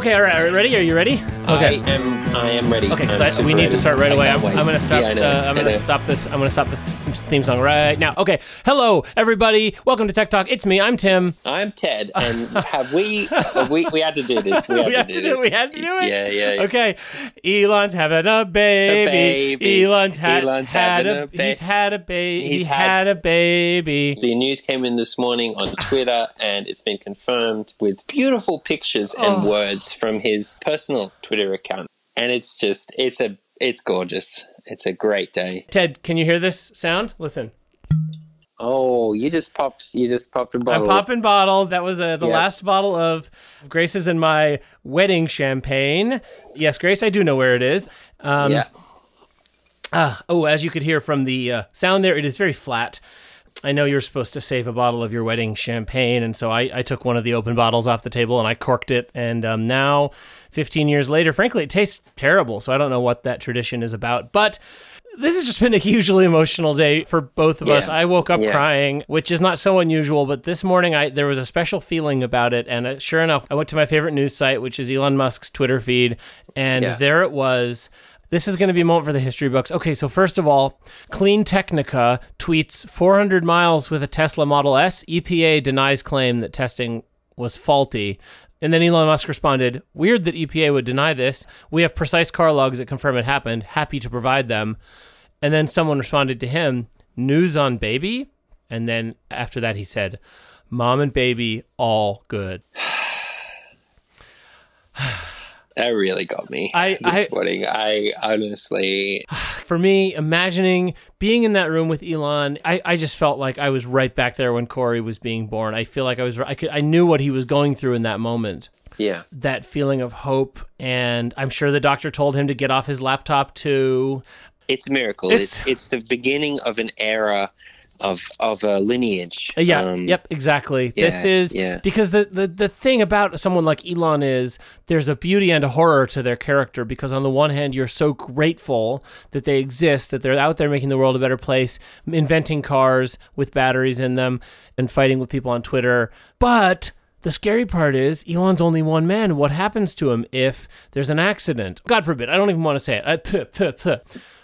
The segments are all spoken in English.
Okay, all right, all right, ready? Are you ready? Okay. I am. I am ready. Okay, I'm I- we need to start right away. I'm. I'm gonna stop. Yeah, uh, I'm gonna stop this. I'm gonna stop this theme song right now. Okay. Hello, everybody. Welcome to Tech Talk. It's me. I'm Tim. I'm Ted, and have we, have we? We had to do this. We had We to had do to do- this. we had to do it? Yeah, yeah. yeah. Okay. Elon's having a baby. baby. Elon's had, Elon's had having a, a ba- He's had a baby. He's He's had, had- a baby. The news came in this morning on Twitter, and it's been confirmed with beautiful pictures and Oh. words from his personal Twitter account. And it's just, it's a, it's gorgeous. It's a great day. Ted, can you hear this sound? Listen. Oh, you just popped. You just popped a bottle. I'm popping bottles. That was uh, the Yeah. last bottle of Grace's and my wedding champagne. Yes, Grace, I do know where it is. Um, yeah. Ah, oh, as you could hear from the uh, sound there, it is very flat. I know you're supposed to save a bottle of your wedding champagne, and so I, I took one of the open bottles off the table and I corked it. And um, now, 15 years later, frankly, it tastes terrible. So I don't know what that tradition is about. But this has just been a hugely emotional day for both of us. I woke up Yeah. crying, which is not so unusual, but this morning I there was a special feeling about it. And uh, sure enough, I went to my favorite news site, which is Elon Musk's Twitter feed, and Yeah. there it was. This is going to be a moment for the history books. Okay, so first of all, CleanTechnica tweets 400 miles with a Tesla Model S. EPA denies claim that testing was faulty. And then Elon Musk responded, Weird that EPA would deny this. We have precise car logs that confirm it happened. Happy to provide them. And then someone responded to him, News on baby? And then after that, he said, Mom and baby, all good. That really got me I- this I- morning. I honestly, for me, imagining being in that room with Elon, I, I just felt like I was right back there when Corey was being born. I feel like I was I could I knew what he was going through in that moment. Yeah. That feeling of hope, and I'm sure the doctor told him to get off his laptop too. it's a miracle. It's- It's it's, the beginning of an era of of a lineage. Uh, Yeah, Um, yep, exactly. this is yeah. because the, the the thing about someone like Elon is there's a beauty and a horror to their character because on the one hand you're so grateful that they exist, that they're out there making the world a better place, inventing cars with batteries in them and fighting with people on Twitter. But the scary part is Elon's only one man. What happens to him if there's an accident? God forbid. I don't even want to say it. Uh, tuh, tuh, tuh.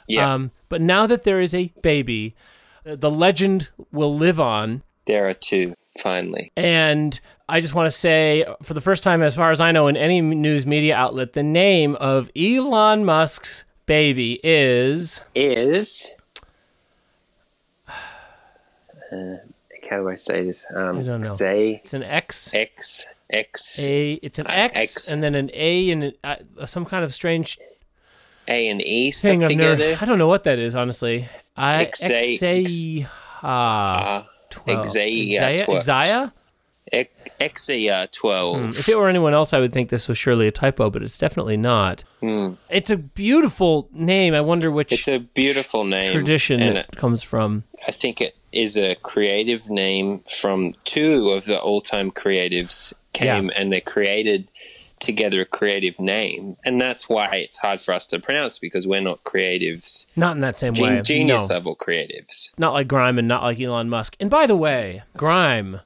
Yeah. Um, but now that there is a baby, the legend will live on. There are two finally. And I just want to say, for the first time, as far as I know, in any news media outlet, the name of Elon Musk's baby is. Is. Uh, how do I say this? Um, I don't know. Say It's an X. X X A. It's an Uh, X, X. and then an A and an, uh, some kind of strange A and E stuck of together. I don't know what that is, honestly. I Exa- Exa- ah, Uh, 12. Exia- Exia? tw- Exia? Ex- Exia twelve. If it were anyone else, I would think this was surely a typo, but it's definitely not. It's a beautiful name. I wonder which It's a beautiful name. tradition and it comes from. I think it is a creative name from two of the all-time creatives came Yeah. and they created together a creative name, and that's why it's hard for us to pronounce because we're not creatives, Not in that same gen- way. genius No. level creatives. Not like Grime and not like Elon Musk. And by the way, Grime,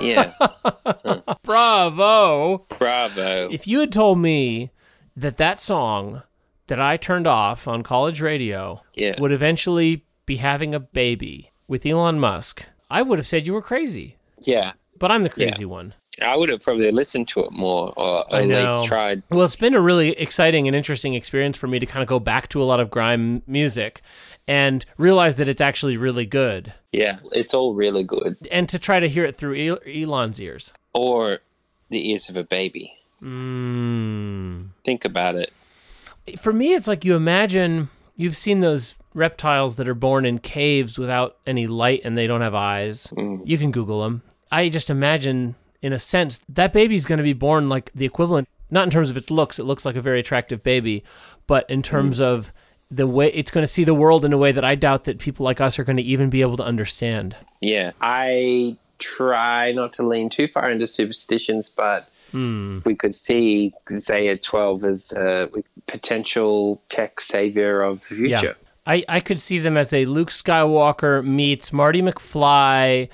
Yeah, bravo. bravo. If you had told me that that song that I turned off on college radio Yeah. would eventually be having a baby with Elon Musk, I would have said you were crazy. Yeah, But I'm the crazy one. I would have probably listened to it more, or at least tried. Well, it's been a really exciting and interesting experience for me to kind of go back to a lot of grime music and realize that it's actually really good Yeah, it's all really good. and to try to hear it through Elon's ears. Or the ears of a baby. Mm. Think about it. For me, it's like you imagine you've seen those reptiles that are born in caves without any light and they don't have eyes. You can Google them. I just imagine, in a sense, that baby's going to be born like the equivalent, not in terms of its looks, it looks like a very attractive baby, but in terms of the way it's going to see the world in a way that I doubt that people like us are going to even be able to understand. Yeah, I try not to lean too far into superstitions, but Hmm. we could see Zaya 12 as a potential tech savior of the future. I, I could see them as a Luke Skywalker meets Marty McFly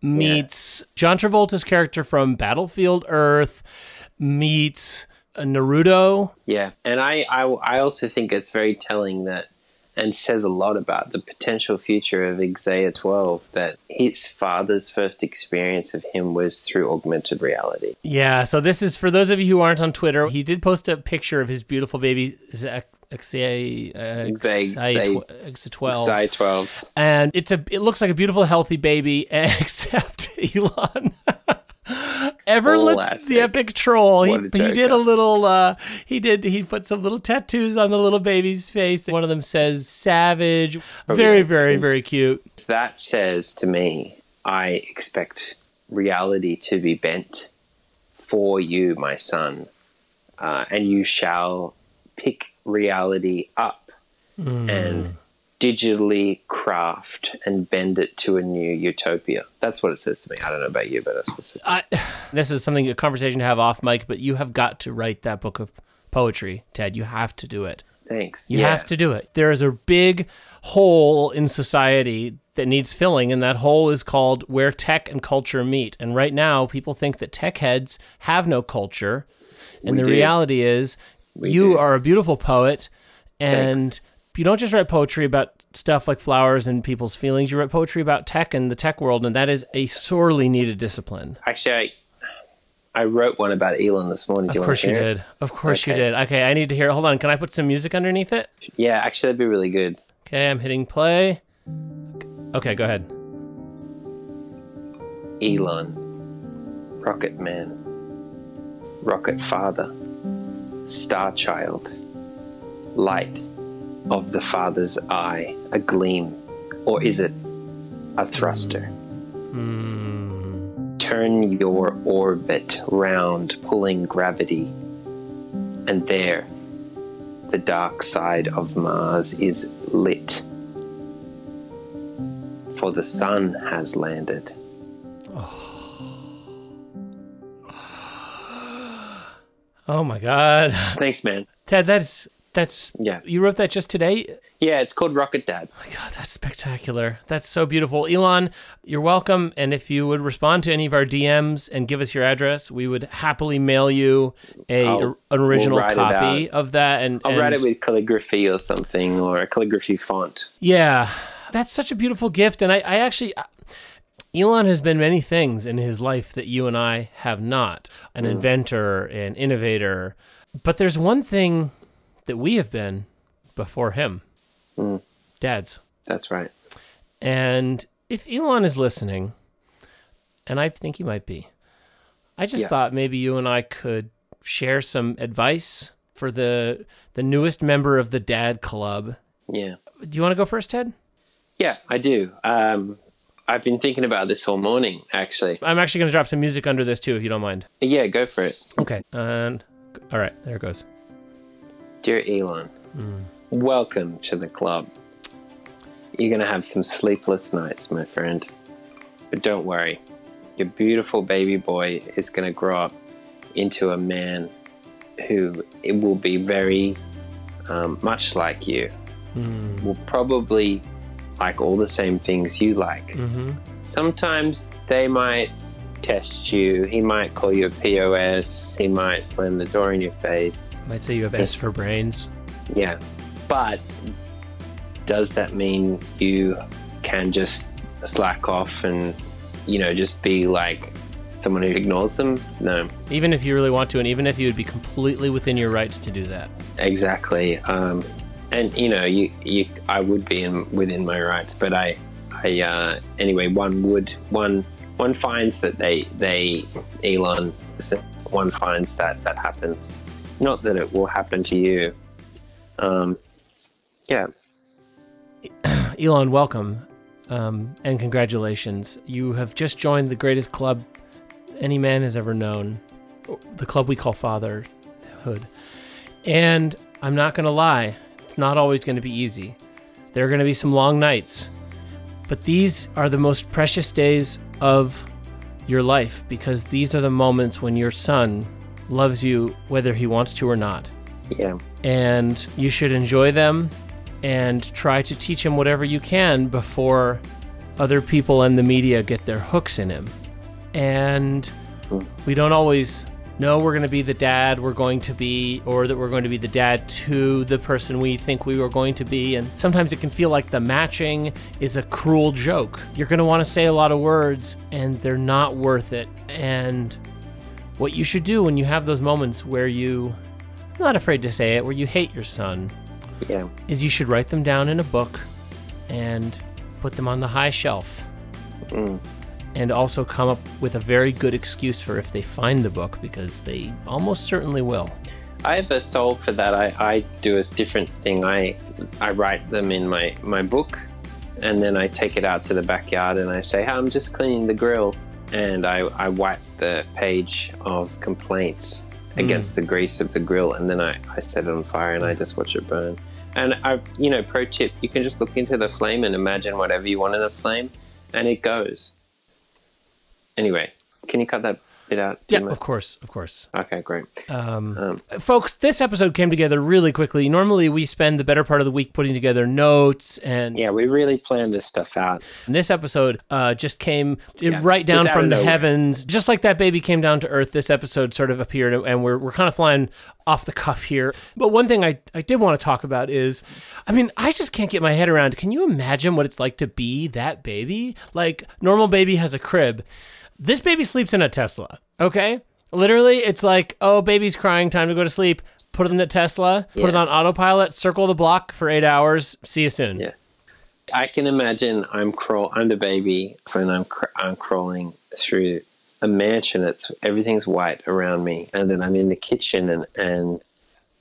meets John Travolta's character from Battlefield Earth meets Naruto. Yeah, and I, I, I also think it's very telling that, and says a lot about the potential future of Xayah 12 that his father's first experience of him was through augmented reality. Yeah, so this is for those of you who aren't on Twitter. He did post a picture of his beautiful baby Xayah Xay- Xayah Xay- 12. Xayah 12s. and it's a it looks like a beautiful healthy baby except Elon ever lit the epic troll he, he did a little uh he did he put some little tattoos on the little baby's face. One of them says savage. Very very very cute. That says to me, I expect reality to be bent for you, my son, uh, and you shall pick reality up and digitally craft and bend it to a new utopia. That's what it says to me. I don't know about you, but that's what it says. I, this is something a conversation to have off mic but you have got to write that book of poetry ted you have to do it Thanks. You yeah. have to do it. There is a big hole in society that needs filling, and that hole is called where tech and culture meet. And right now, people think that tech heads have no culture. And We the do. reality is, you do. are a beautiful poet, and Thanks. You don't just write poetry about stuff like flowers and people's feelings. You write poetry about tech and the tech world, and that is a sorely needed discipline. Actually, I, I wrote one about Elon this morning. Do Of you course you hear did. Of course you did. Okay, I need to hear. It. Hold on. Can I put some music underneath it? It? Yeah, actually, that'd be really good. Okay, I'm hitting play. Okay, go ahead. Elon, Rocket Man, Rocket Father, Star Child, light of the Father's eye, a gleam, or is it a thruster? Hmm. Turn your orbit round, pulling gravity, and there, the dark side of Mars is lit. For the sun has landed. Oh, oh my god. Thanks, man. Ted, that's that's Yeah. you wrote that just today? Yeah, it's called Rocket Dad. Oh my god, that's spectacular. That's so beautiful. Elon, you're welcome and if you would respond to any of our DMs and give us your address, we would happily mail you a I'll- an original we'll copy of that and I'll and- write it with calligraphy or something, or a calligraphy font. Yeah. That's such a beautiful gift and I I actually Elon has been many things in his life that you and I have not. An hmm. inventor, an innovator. But there's one thing that we have been before him. Dads. That's right. And if Elon is listening, and I think he might be, I just Yeah. thought maybe you and I could share some advice for the the newest member of the Dad Club. Yeah. Do you want to go first, Ted? Yeah, I do. Um, I've been thinking about this all morning, actually. I'm actually going to drop some music under this too, if you don't mind. Yeah, go for it. Okay. And all right, there it goes. Dear Elon, welcome to the club. You're going to have some sleepless nights, my friend. But don't worry, your beautiful baby boy is going to grow up into a man who it will be very um, much like you. Will probably like all the same things you like. Mm-hmm. Sometimes they might test you. He might call you a POS. He might slam the door in your face. Might say you have S for brains. Yeah. But does that mean you can just slack off and, you know, just be like someone who ignores them? No, Even if you really want to, and even if you would be completely within your rights to do that. exactly. Um, and you know, you, you, I would be in, within my rights, but I, I, uh, anyway, one would, one, one finds that they, they, Elon, one finds that that happens. Not that it will happen to you. Um, yeah, Elon, welcome um, and congratulations. You have just joined the greatest club any man has ever known, the club we call fatherhood. And I'm not going to lie, it's not always going to be easy. There are going to be some long nights, but these are the most precious days of your life because these are the moments when your son loves you whether he wants to or not yeah. and you should enjoy them and try to teach him whatever you can before other people and the media get their hooks in him. And hmm. we don't always no, we're going to be the dad we're going to be, or that we're going to be the dad to the person we think we were going to be. And sometimes it can feel like the matching is a cruel joke. You're going to want to say a lot of words, and they're not worth it. And what you should do when you have those moments where you, I'm not afraid to say it, where you hate your son, Yeah. is you should write them down in a book and put them on the high shelf. Mm. And also come up with a very good excuse for if they find the book, because they almost certainly will. I have a soul for that. I, I do a different thing. I I write them in my, my book and then I take it out to the backyard and I say, hey, I'm just cleaning the grill. And I, I wipe the page of complaints hmm. against the grease of the grill and then I, I set it on fire and I just watch it burn. And I, you know, pro tip, you can just look into the flame and imagine whatever you want in the flame and it goes. Anyway, can you cut that bit out? Yeah, of course, of course. Okay, great. Um, folks, this episode came together really quickly. Normally, we spend the better part of the week putting together notes, and, Yeah, we really planned this stuff out. this episode uh, just came right down from the nowhere. heavens. Just like that baby came down to earth, this episode sort of appeared, and we're, we're kind of flying off the cuff here. But one thing I, I did want to talk about is I mean, I just can't get my head around. Can you imagine what it's like to be that baby? Like, normal baby has a crib. This baby sleeps in a Tesla, okay? Literally, it's like, oh, baby's crying, time to go to sleep. Put it in the Tesla, put it on autopilot, circle the block for eight hours. See you soon. Yeah. I can imagine I'm crawl. I'm the baby, and I'm cr- I'm crawling through a mansion. It's everything's white around me, and then I'm in the kitchen, and and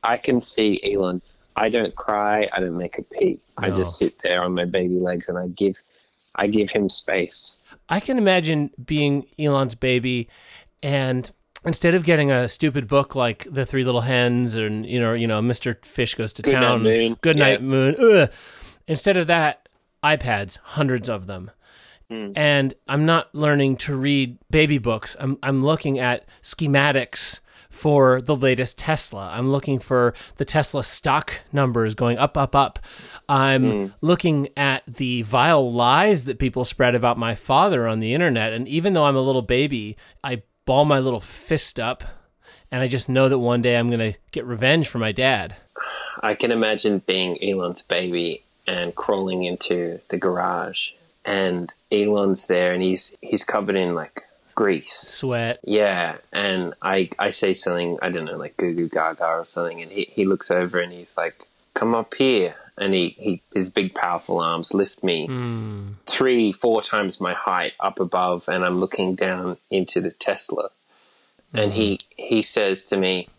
I can see Elon. I don't cry. I don't make a peep. I just sit there on my baby legs, and I give I give him space. I can imagine being Elon's baby and instead of getting a stupid book like The Three Little Hens and you know, you know, Mr. Fish goes to Good Night town, Moon. Good Night Yeah. Moon. Ugh. Instead of that, iPads, hundreds of them. Hmm. And I'm not learning to read baby books. I'm I'm looking at schematics for the latest Tesla. I'm looking for the Tesla stock numbers going up, up, up. I'm hmm. looking at the vile lies that people spread about my father on the internet. And even though I'm a little baby, I ball my little fist up and I just know that one day I'm going to get revenge for my dad. I can imagine being Elon's baby and crawling into the garage, and Elon's there, and he's he's covered in like grease. Sweat. Yeah, and I I say something I don't know like goo goo gaga or something, and he, he looks over and he's like, "Come up here," and he, he his big powerful arms lift me hmm. three four times my height up above, and I'm looking down into the Tesla, and he hmm. he says to me,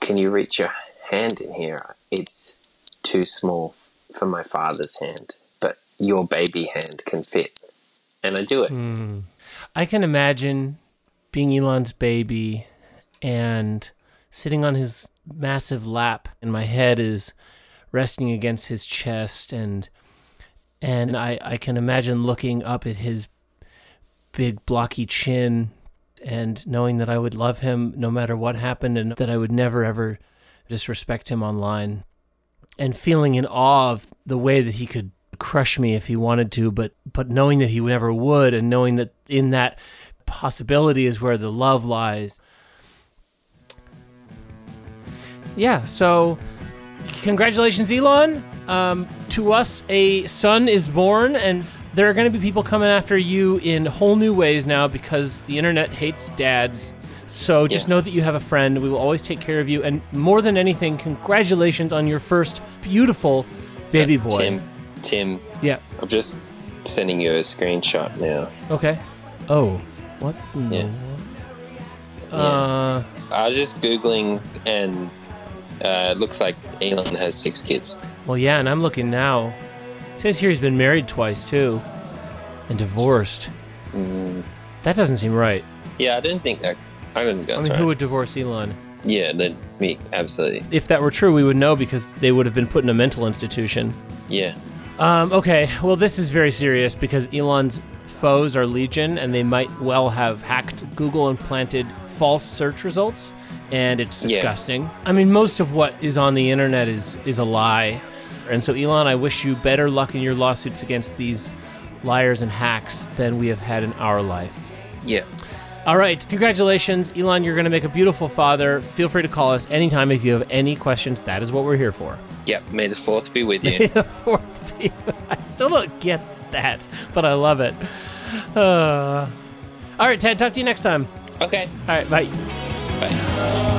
"Can you reach your hand in here? It's too small for my father's hand, but your baby hand can fit," and I do it. Hmm. I can imagine being Elon's baby and sitting on his massive lap and my head is resting against his chest and and I, I can imagine looking up at his big blocky chin and knowing that I would love him no matter what happened and that I would never ever disrespect him online and feeling in awe of the way that he could crush me if he wanted to but but knowing that he never would and knowing that in that possibility is where the love lies. Yeah so congratulations elon. Um, to us a son is born and there are going to be people coming after you in whole new ways now because the internet hates dads. So just Yeah. know that you have a friend. We will always take care of you. And more than anything congratulations on your first beautiful baby boy. Tim, Tim, yeah I'm just sending you a screenshot now. okay oh what Yeah. uh I was just googling, and uh, it looks like Elon has six kids. Well, yeah, and I'm looking now. It says here he's been married twice too, and divorced. That doesn't seem right. Yeah, I didn't think that. I didn't think that's I mean, right. who would divorce Elon? yeah, then me, absolutely. If that were true, we would know because they would have been put in a mental institution. Yeah, Um, okay, well, this is very serious because Elon's foes are legion, and they might well have hacked Google and planted false search results, and it's Yeah. disgusting. I mean, most of what is on the internet is is a lie, and so Elon, I wish you better luck in your lawsuits against these liars and hacks than we have had in our life. yeah. All right, congratulations, Elon. You're going to make a beautiful father. Feel free to call us anytime if you have any questions. That is what we're here for. Yep. May the fourth be with you. I still don't get that, but I love it. Uh, all right, Ted. Talk to you next time. okay. All right, bye. Bye.